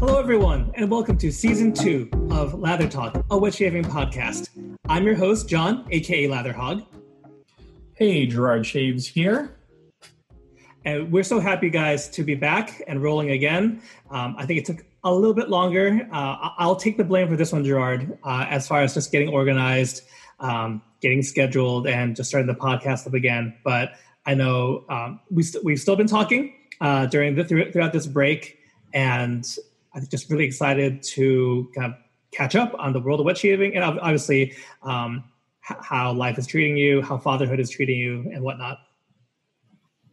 Hello, everyone, and welcome to season two of Lather Talk, a wet shaving podcast. I'm your host, John, aka Latherhog, Hey, Gerard Shaves here. and we're so happy, guys, to be back and rolling again. Um, I think it took a little bit longer. Uh, I'll take the blame for this one, Gerard, uh, as far as just getting organized, um, getting scheduled, and just starting the podcast up again. But I know um, we st- we've still been talking uh, during the through- throughout this break, and I'm just really excited to kind of catch up on the world of wet shaving, and obviously um, h- how life is treating you, how fatherhood is treating you, and whatnot.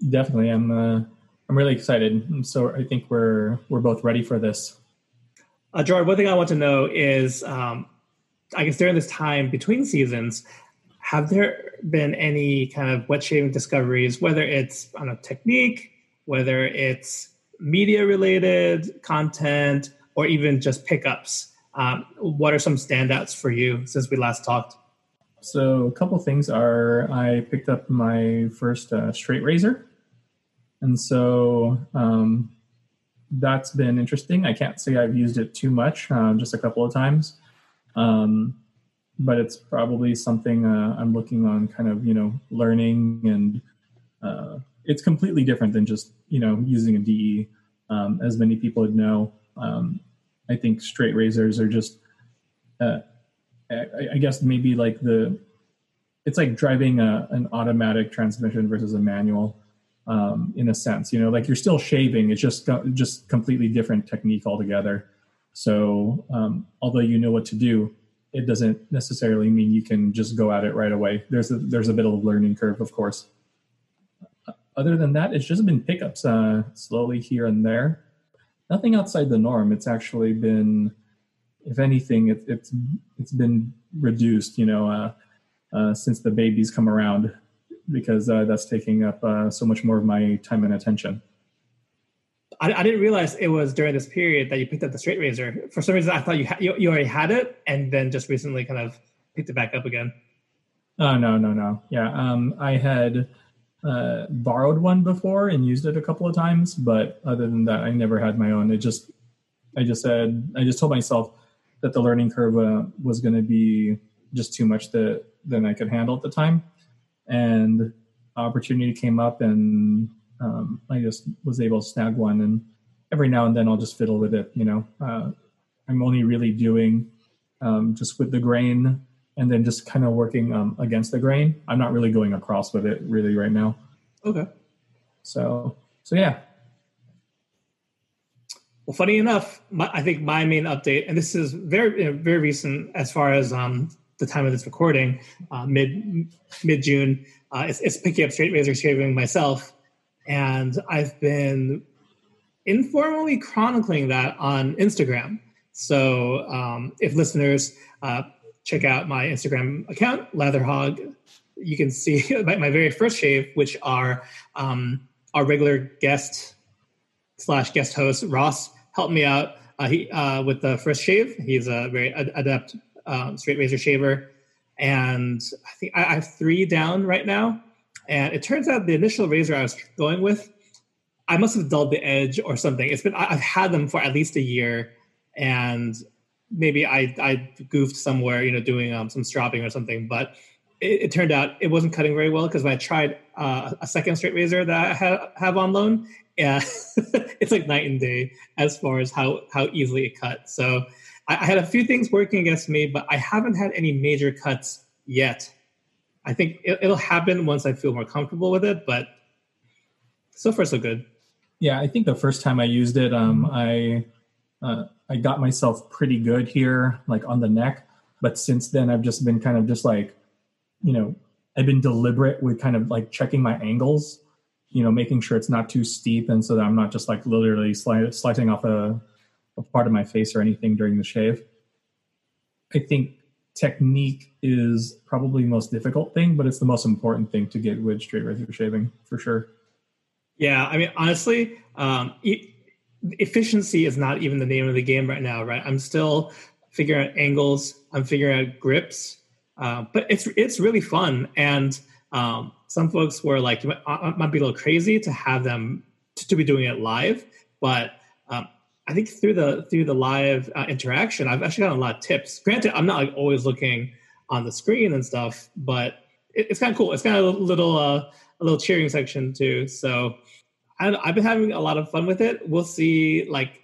Definitely, I'm. Uh, I'm really excited. So I think we're we're both ready for this. Uh, Gerard, one thing I want to know is, um, I guess during this time between seasons, have there been any kind of wet shaving discoveries, whether it's on a technique, whether it's media related content, or even just pickups? Um, what are some standouts for you since we last talked? So a couple things are I picked up my first uh, straight razor, and so um, that's been interesting. I can't say I've used it too much, uh, just a couple of times, um, but it's probably something uh, I'm looking on, kind of you know learning, and uh, it's completely different than just you know using a DE. Um, as many people would know, um, I think straight razors are just uh, I, I guess maybe like the it's like driving a, an automatic transmission versus a manual um, in a sense you know like you're still shaving it's just just completely different technique altogether. So um, although you know what to do it doesn't necessarily mean you can just go at it right away. There's a there's a bit of a learning curve of course. Other than that it's just been pickups uh, slowly here and there. Nothing outside the norm. It's actually been if anything, it, it's it's been reduced, you know, uh, uh, since the babies come around, because uh, that's taking up uh, so much more of my time and attention. I, I didn't realize it was during this period that you picked up the straight razor. For some reason, I thought you, ha- you you already had it, and then just recently kind of picked it back up again. Oh no, no, no. Yeah, um, I had uh, borrowed one before and used it a couple of times, but other than that, I never had my own. It just, I just said, I just told myself that the learning curve uh, was going to be just too much that than I could handle at the time, and opportunity came up, and um, I just was able to snag one. And every now and then, I'll just fiddle with it. You know, uh, I'm only really doing um, just with the grain and then just kind of working um, against the grain. I'm not really going across with it really right now. Okay. So so yeah, Well, funny enough, my, I think my main update, and this is very very recent as far as um, the time of this recording, uh, mid mid June. Uh, it's, it's picking up straight razor shaving myself, and I've been informally chronicling that on Instagram. So um, if listeners uh, check out my Instagram account, Latherhog, you can see my, my very first shave, which are um, our regular guest slash guest host Ross helped me out uh, he, uh, with the first shave. He's a very ad- adept um, straight razor shaver, and I think I I have three down right now. And it turns out the initial razor I was going with, I must have dulled the edge or something. It's been I've had them for at least a year, and maybe I I goofed somewhere, you know, doing um, some stropping or something, but. It, it turned out it wasn't cutting very well because when I tried uh, a second straight razor that I ha- have on loan, yeah, it's like night and day as far as how how easily it cut. So I, I had a few things working against me, but I haven't had any major cuts yet. I think it, it'll happen once I feel more comfortable with it, but so far so good. yeah. I think the first time I used it, um, I uh, I got myself pretty good here, like on the neck. But since then, I've just been kind of just like, you know, I've been deliberate with kind of like checking my angles, you know, making sure it's not too steep, and so that I'm not just like literally sli- slicing off a, a part of my face or anything during the shave. I think technique is probably the most difficult thing, but it's the most important thing to get with straight razor shaving for sure. Yeah, I mean, honestly, um, e- efficiency is not even the name of the game right now, right? I'm still figuring out angles. I'm figuring out grips. Uh, but it's it's really fun, and um, some folks were like, it might be a little crazy to have them to, to be doing it live, but um, I think through the through the live uh, interaction, I've actually gotten a lot of tips. Granted, I'm not like always looking on the screen and stuff, but it, it's kind of cool. It's kind of a little uh, a little cheering section too. So I, I've been having a lot of fun with it. We'll see. Like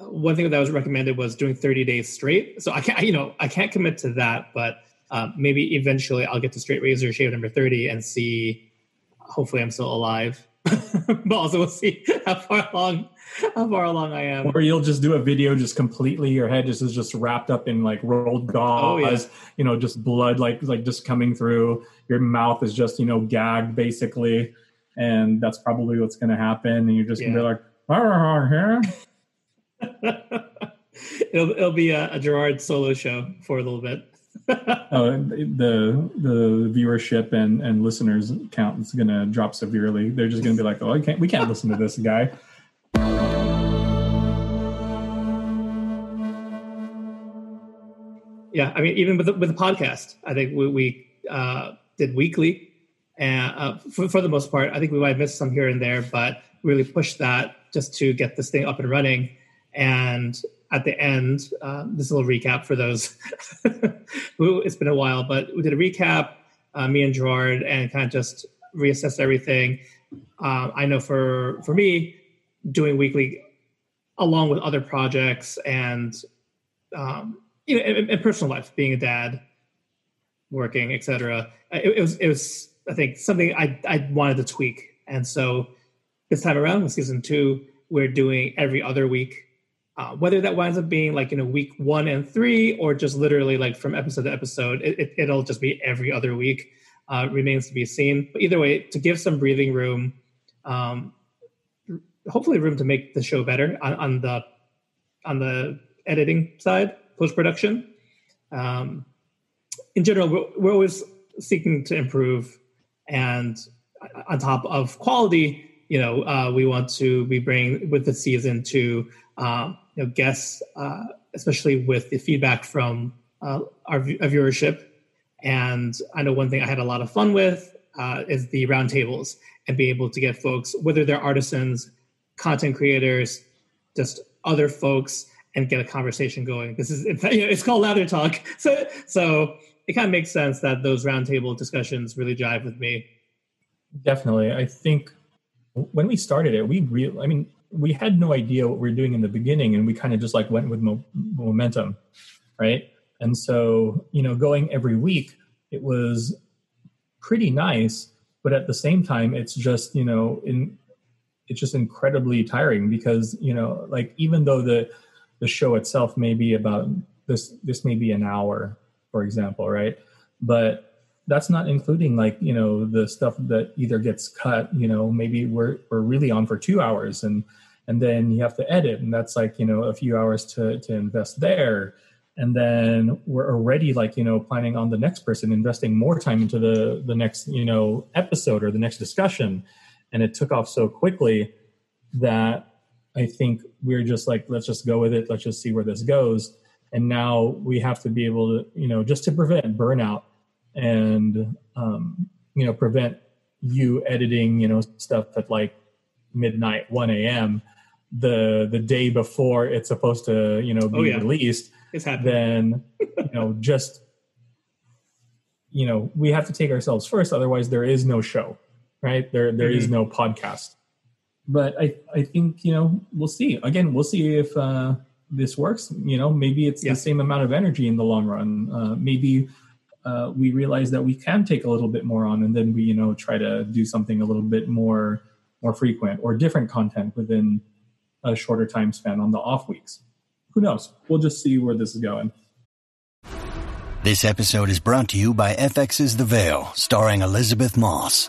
one thing that was recommended was doing 30 days straight. So I can't, you know, I can't commit to that, but um, maybe eventually I'll get to straight razor shave number 30 and see hopefully I'm still alive. but also we'll see how far along how far along I am. Or you'll just do a video just completely your head just is just wrapped up in like rolled gauze, oh, yeah. you know, just blood like like just coming through. Your mouth is just, you know, gagged basically. And that's probably what's gonna happen. And you're just yeah. gonna be like, it'll it'll be a, a Gerard solo show for a little bit. oh, the the viewership and and listeners count is going to drop severely. They're just going to be like, "Oh, I can't, we can't listen to this guy." Yeah, I mean, even with the, with the podcast, I think we, we uh, did weekly, and uh, for, for the most part, I think we might have missed some here and there, but really pushed that just to get this thing up and running. And at the end, uh, this is a little recap for those. it's been a while, but we did a recap, uh, me and Gerard, and kind of just reassessed everything. Uh, I know for for me, doing weekly, along with other projects and um, you know, in, in, personal life, being a dad, working, etc. It, it was it was I think something I I wanted to tweak, and so this time around with season two, we're doing every other week uh, whether that winds up being like in a week one and three, or just literally like from episode to episode, it, will it, just be every other week. Uh, remains to be seen. But either way, to give some breathing room, um, hopefully room to make the show better on, on the on the editing side, post production. Um, in general, we're, we're always seeking to improve, and on top of quality, you know, uh, we want to be bringing with the season to um, you know, guests, uh, especially with the feedback from uh, our, our, viewership. And I know one thing I had a lot of fun with uh, is the roundtables and be able to get folks, whether they're artisans, content creators, just other folks, and get a conversation going. This is, you know, it's called Lather Talk. So, so it kind of makes sense that those roundtable discussions really jive with me. Definitely. I think when we started it, we really, I mean, we had no idea what we were doing in the beginning and we kind of just like went with mo- momentum right? And so you know going every week it was pretty nice but at the same time it's just you know in it's just incredibly tiring because you know like even though the the show itself may be about this this may be an hour for example right? But that's not including like you know the stuff that either gets cut you know maybe we're we're really on for two hours and and then you have to edit and that's like you know a few hours to to invest there. And then we're already like you know planning on the next person investing more time into the the next you know episode or the next discussion. And it took off so quickly that i think we're just like let's just go with it. Let's just see where this goes. And now we have to be able to you know just to prevent burnout and um, you know prevent you editing you know stuff at like midnight 1 a.m the the day before it's supposed to you know be oh, yeah. released then you know just you know we have to take ourselves first otherwise there is no show right there there mm-hmm. is no podcast but i i think you know we'll see again we'll see if uh this works you know maybe it's yeah. the same amount of energy in the long run uh maybe uh, we realize that we can take a little bit more on and then we you know try to do something a little bit more more frequent or different content within a shorter time span on the off weeks. Who knows? We'll just see where this is going. This episode is brought to you by FX's The Veil, starring Elisabeth Moss.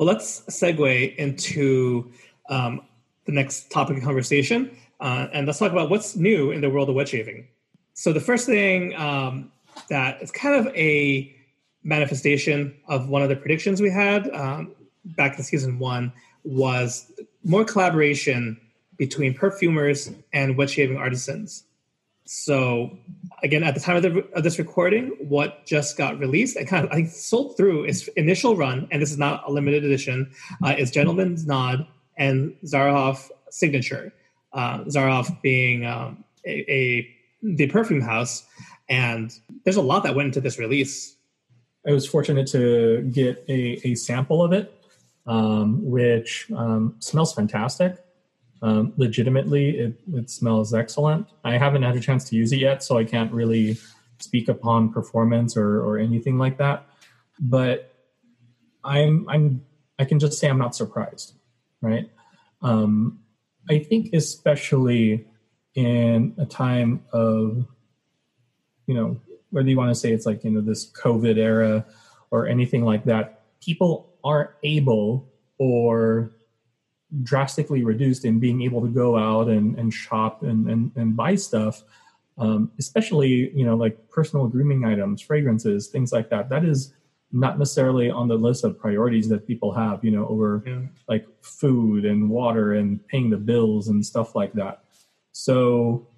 Well, let's segue into um, the next topic of conversation, uh, and let's talk about what's new in the world of wet shaving. So the first thing um, that is kind of a manifestation of one of the predictions we had um, back in season one was more collaboration between perfumers and wet shaving artisans. So again, at the time of, the, of, this recording, what just got released and kind of I think sold through its initial run, and this is not a limited edition, uh, is Gentleman's Nod and Zaroff Signature. Uh, Zaroff being um, a, a the perfume house, and there's a lot that went into this release. I was fortunate to get a, a sample of it, um, which um, smells fantastic. Um, legitimately, it, it smells excellent. I haven't had a chance to use it yet, so I can't really speak upon performance or, or anything like that. But I'm I'm I can just say I'm not surprised, right? Um, I think especially in a time of you know whether you want to say it's like you know this COVID era or anything like that, people aren't able or drastically reduced in being able to go out and, and shop and, and, and buy stuff um, especially you know like personal grooming items fragrances things like that that is not necessarily on the list of priorities that people have you know over yeah. like food and water and paying the bills and stuff like that so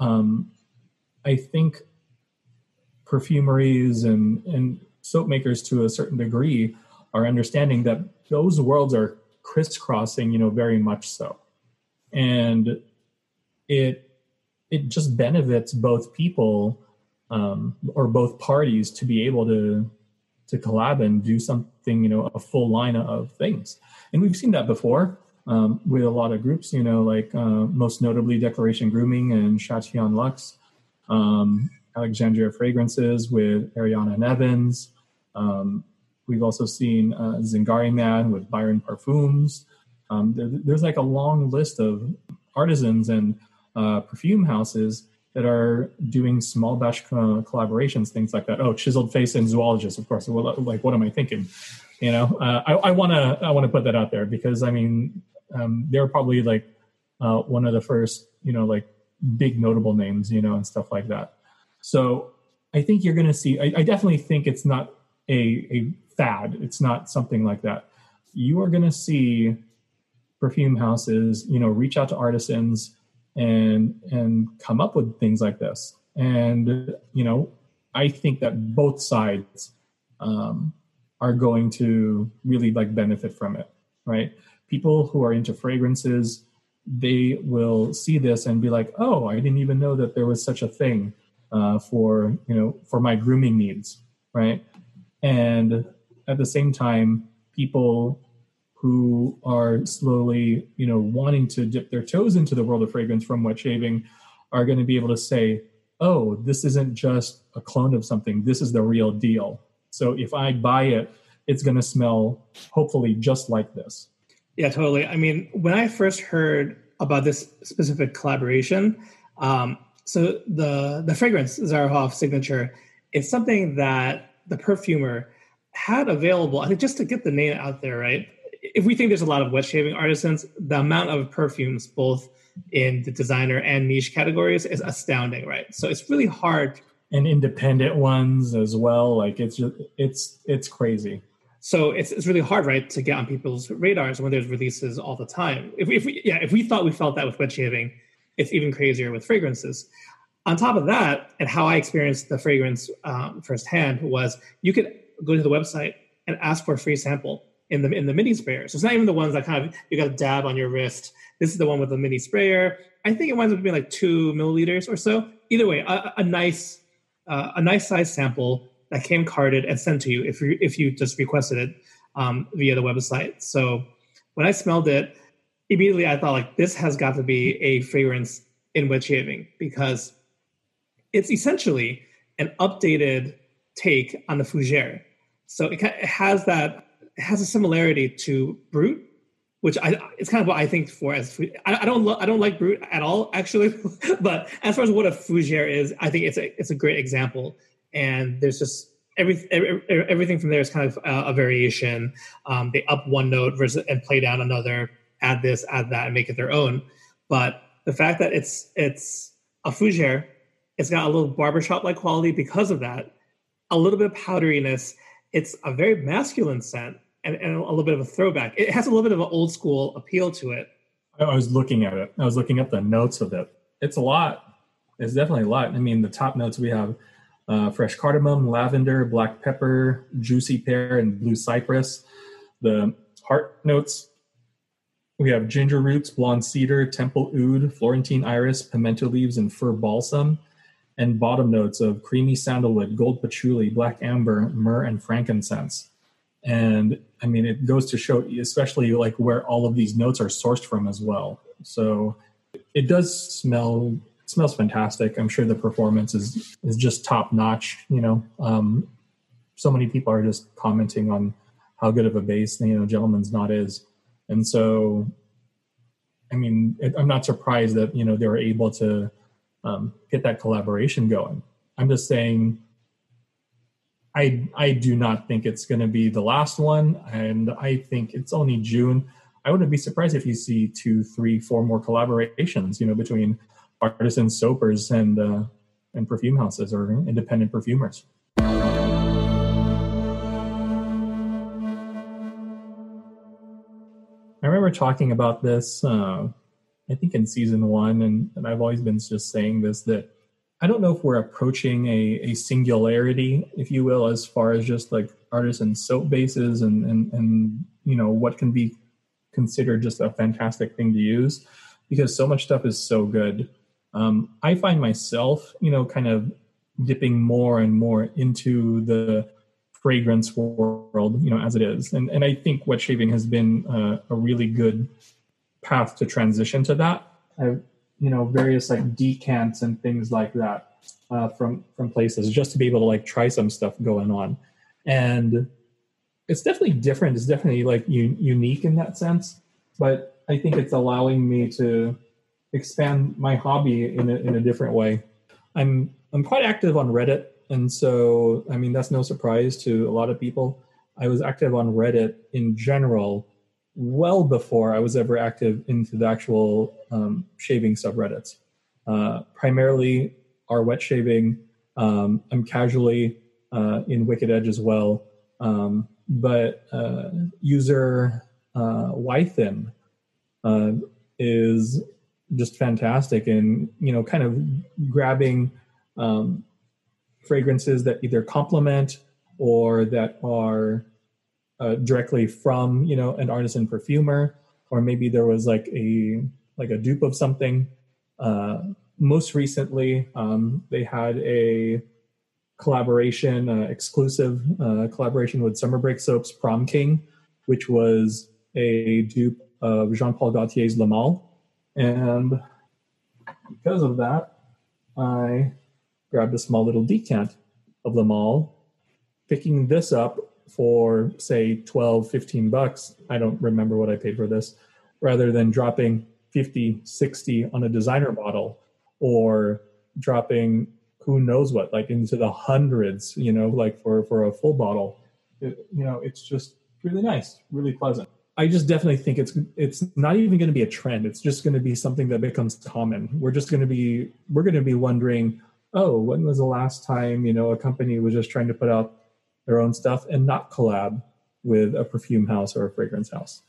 um, i think perfumeries and and soap makers to a certain degree are understanding that those worlds are crisscrossing, you know, very much so. And it it just benefits both people um, or both parties to be able to to collab and do something, you know, a full line of things. And we've seen that before um, with a lot of groups, you know, like uh, most notably Declaration Grooming and Chatillon Lux, um, Alexandria Fragrances with Ariana and Evans, um, We've also seen uh, Zingari Man with Byron Parfums. Um, there, there's like a long list of artisans and uh, perfume houses that are doing small batch co- collaborations, things like that. Oh, Chiseled Face and Zoologist, of course. Well, like, what am I thinking? You know, uh, I want to I want to put that out there because I mean, um, they're probably like uh, one of the first, you know, like big notable names, you know, and stuff like that. So I think you're going to see. I, I, definitely think it's not a, a fad. It's not something like that. You are going to see perfume houses, you know, reach out to artisans and and come up with things like this. And you know, I think that both sides um, are going to really like benefit from it, right? People who are into fragrances, they will see this and be like, "Oh, I didn't even know that there was such a thing uh, for you know for my grooming needs," right? And at the same time, people who are slowly, you know, wanting to dip their toes into the world of fragrance from wet shaving are going to be able to say, oh, this isn't just a clone of something. This is the real deal. So if I buy it, it's going to smell hopefully just like this. Yeah, totally. I mean, when I first heard about this specific collaboration, um, so the the fragrance Zaroff signature, it's something that the perfumer had available, I think just to get the name out there, right? If we think there's a lot of wet shaving artisans, the amount of perfumes, both in the designer and niche categories, is astounding, right? So it's really hard. And independent ones as well. Like it's just, it's it's crazy. So it's it's really hard, right, to get on people's radars when there's releases all the time. If, if we yeah, if we thought we felt that with wet shaving, it's even crazier with fragrances. On top of that, and how I experienced the fragrance um, firsthand was you could go to the website and ask for a free sample in the in the mini sprayer. So it's not even the ones that kind of you got to dab on your wrist. This is the one with the mini sprayer. I think it winds up being like two milliliters or so. Either way, a, a nice uh, a nice size sample that came carded and sent to you if you if you just requested it um, via the website. So when I smelled it, immediately I thought like this has got to be a fragrance in wet shaving because it's essentially an updated take on the fougere. So it, it has that it has a similarity to Brut, which I it's kind of what I think for as I, I don't lo- I don't like Brut at all actually, but as far as what a fougere is, I think it's a it's a great example. And there's just every, every, everything from there is kind of a, a variation. Um, they up one note versus and play down another, add this, add that, and make it their own. But the fact that it's it's a fougere, it's got a little barbershop like quality because of that. A little bit of powderiness. It's a very masculine scent and, and a little bit of a throwback. It has a little bit of an old school appeal to it. I was looking at it. I was looking up the notes of it. It's a lot. It's definitely a lot. I mean, the top notes we have uh, fresh cardamom, lavender, black pepper, juicy pear, and blue cypress. The heart notes we have ginger roots, blonde cedar, temple oud, Florentine iris, pimento leaves, and fir balsam. And bottom notes of creamy sandalwood, gold patchouli, black amber, myrrh, and frankincense. And I mean, it goes to show, especially like where all of these notes are sourced from as well. So it does smell smells fantastic. I'm sure the performance is is just top notch. You know, um, so many people are just commenting on how good of a bass you know Gentleman's Nod is, and so I mean, I'm not surprised that you know they were able to um, get that collaboration going. I'm just saying I I do not think it's going to be the last one, and I think it's only June. I wouldn't be surprised if you see two, three, four more collaborations, you know, between artisan soapers and uh, and perfume houses or independent perfumers. I remember talking about this, uh, I think in season one, and, and I've always been just saying this that I don't know if we're approaching a, a singularity, if you will, as far as just like artisan soap bases and, and, and, you know, what can be considered just a fantastic thing to use because so much stuff is so good. Um, I find myself, you know, kind of dipping more and more into the fragrance world, you know, as it is. And, and I think wet shaving has been uh, a really good path to transition to that. I've you know various like decants and things like that uh, from from places just to be able to like try some stuff going on. And it's definitely different. It's definitely like unique in that sense. But i think it's allowing me to expand my hobby in a, in a different way. I'm i'm quite active on reddit and so i mean that's no surprise to a lot of people. I was active on reddit in general well before I was ever active into the actual um, shaving subreddits. Uh, primarily, our wet shaving. Um, I'm casually uh, in Wicked Edge as well, um, but uh, user uh, Wythim uh, is just fantastic in you know kind of grabbing um, fragrances that either complement or that are uh, directly from you know an artisan perfumer, or maybe there was like a like a dupe of something. Uh, most recently, um, they had a collaboration, uh, exclusive uh, collaboration with Summer Break Soaps Prom King, which was a dupe of Jean Paul Gaultier's Le Male. And because of that, I grabbed a small little decant of Le Male, picking this up for say 12 15 bucks i don't remember what i paid for this rather than dropping 50 60 on a designer bottle or dropping who knows what like into the hundreds you know like for for a full bottle it, you know it's just really nice really pleasant. I just definitely think it's it's not even going to be a trend. It's just going to be something that becomes common. We're just going to be we're going to be wondering oh when was the last time you know a company was just trying to put out their own stuff and not collab with a perfume house or a fragrance house.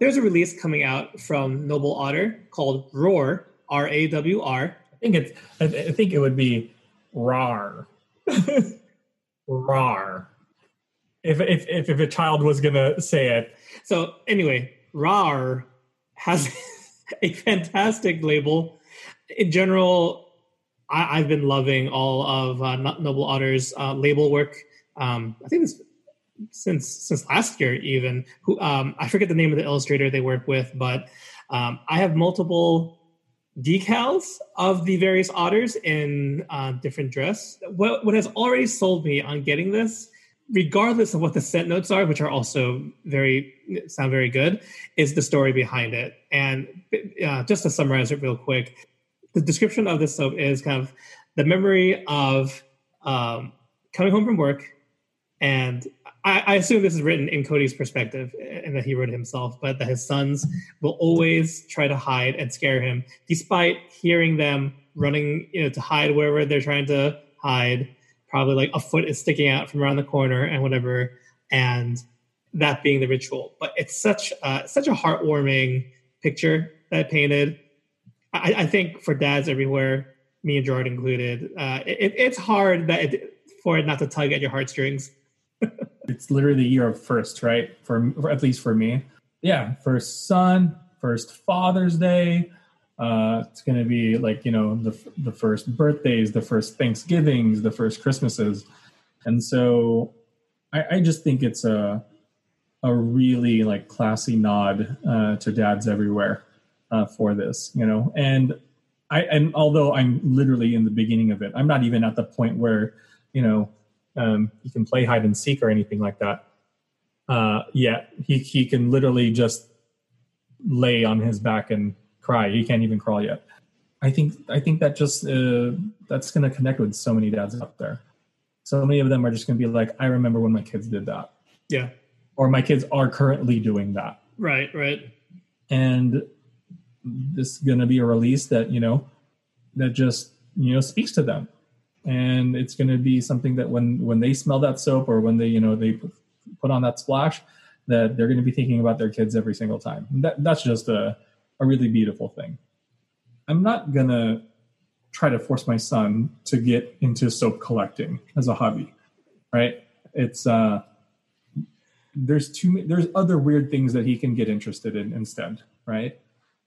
There's a release coming out from Noble Otter called Roar, R A W R. I think it's. I, th- I think it would be rar, rar. If, if if if a child was gonna say it. So anyway, rar has a fantastic label in general, I, have been loving all of uh, Noble Otter's uh, label work. Um, I think since since last year even. Who um, I forget the name of the illustrator they work with, but um, I have multiple decals of the various otters in uh, different dress. What what has already sold me on getting this, regardless of what the scent notes are, which are also very sound very good, is the story behind it. And uh, just to summarize it real quick, the description of this soap is kind of the memory of um, coming home from work, and I, I, assume this is written in Cody's perspective and that he wrote it himself, but that his sons will always try to hide and scare him, despite hearing them running, you know, to hide wherever they're trying to hide. Probably like a foot is sticking out from around the corner and whatever, and that being the ritual. But it's such uh, such a heartwarming picture that I painted. I, I think for dads everywhere, me and Gerard included, uh, it, it's hard that it, for it not to tug at your heartstrings. it's literally the year of first, right? For, for, at least for me, yeah, first son, first Father's Day. Uh, it's going to be like you know the the first birthdays, the first Thanksgivings, the first Christmases, and so I, I just think it's a a really like classy nod uh, to dads everywhere uh, for this, you know. And I and although I'm literally in the beginning of it, I'm not even at the point where you know um, you can play hide and seek or anything like that. Uh, yeah, he he can literally just lay on his back and cry. He can't even crawl yet. I think I think that just uh, that's going to connect with so many dads out there. So many of them are just going to be like, I remember when my kids did that. Yeah or my kids are currently doing that. Right, right. And this is going to be a release that, you know, that just, you know, speaks to them. And it's going to be something that when when they smell that soap or when they, you know, they put on that splash, that they're going to be thinking about their kids every single time. That that's just a a really beautiful thing. I'm not going to try to force my son to get into soap collecting as a hobby, right? It's uh there's too there's other weird things that he can get interested in instead, right?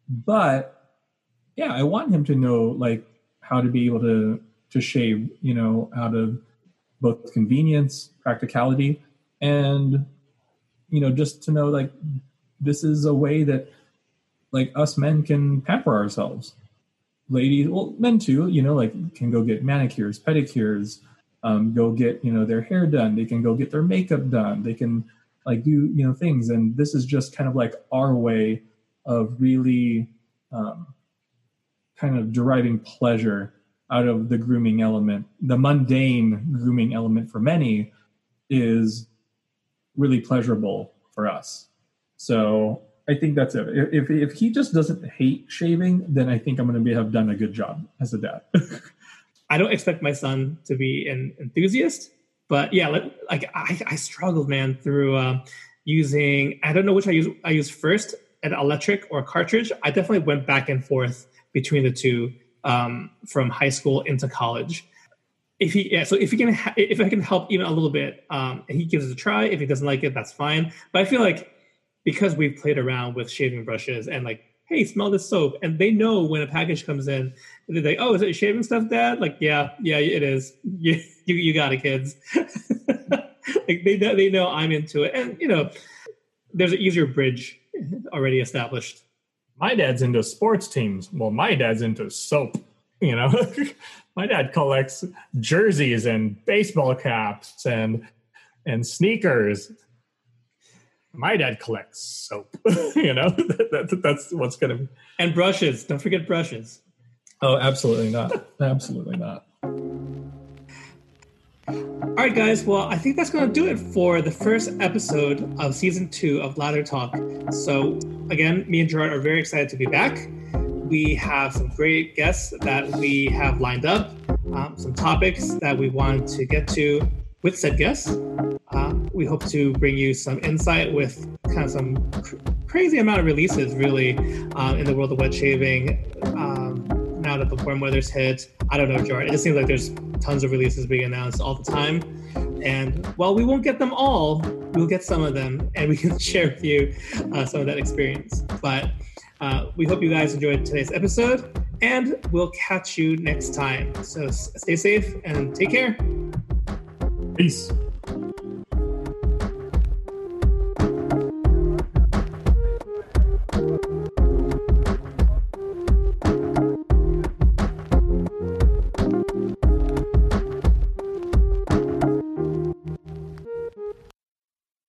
But yeah, I want him to know like how to be able to to shave, you know, out of both convenience, practicality, and you know, just to know like this is a way that like us men can pamper ourselves. Ladies, well, men too, you know, like can go get manicures, pedicures, um, go get you know their hair done. They can go get their makeup done. They can like do you know things and this is just kind of like our way of really um, kind of deriving pleasure out of the grooming element the mundane grooming element for many is really pleasurable for us so i think that's it if, if he just doesn't hate shaving then i think i'm going to be have done a good job as a dad i don't expect my son to be an enthusiast but yeah, like, I, I struggled, man, through uh, using. I don't know which I use. I use first, an electric or cartridge. I definitely went back and forth between the two um, from high school into college. If he, yeah, so if he can, ha- if I can help even a little bit, um, he gives it a try. If he doesn't like it, that's fine. But I feel like because we've played around with shaving brushes and like hey, smell this soap. And they know when a package comes in, they're like, oh, is it shaving stuff, Dad? Like, yeah, yeah, it is. You, you, you got it, kids. like they they know I'm into it. And, you know, there's an easier bridge already established. My dad's into sports teams. Well, my dad's into soap, you know. my dad collects jerseys and baseball caps and and sneakers my dad collects soap. you know, that, that, that's what's going to And brushes. Don't forget brushes. Oh, absolutely not. absolutely not. All right, guys. Well, I think that's going to do it for the first episode of season two of Lather Talk. So, again, me and Gerard are very excited to be back. We have some great guests that we have lined up, um, some topics that we want to get to with said guests. Uh, we hope to bring you some insight with kind of some cr- crazy amount of releases, really, uh, in the world of wet shaving. Um, now that the warm weather's hit, I don't know, Gerard. It just seems like there's tons of releases being announced all the time. And while we won't get them all, we'll get some of them, and we can share with you uh, some of that experience. But uh, we hope you guys enjoyed today's episode, and we'll catch you next time. So stay safe and take care. Peace.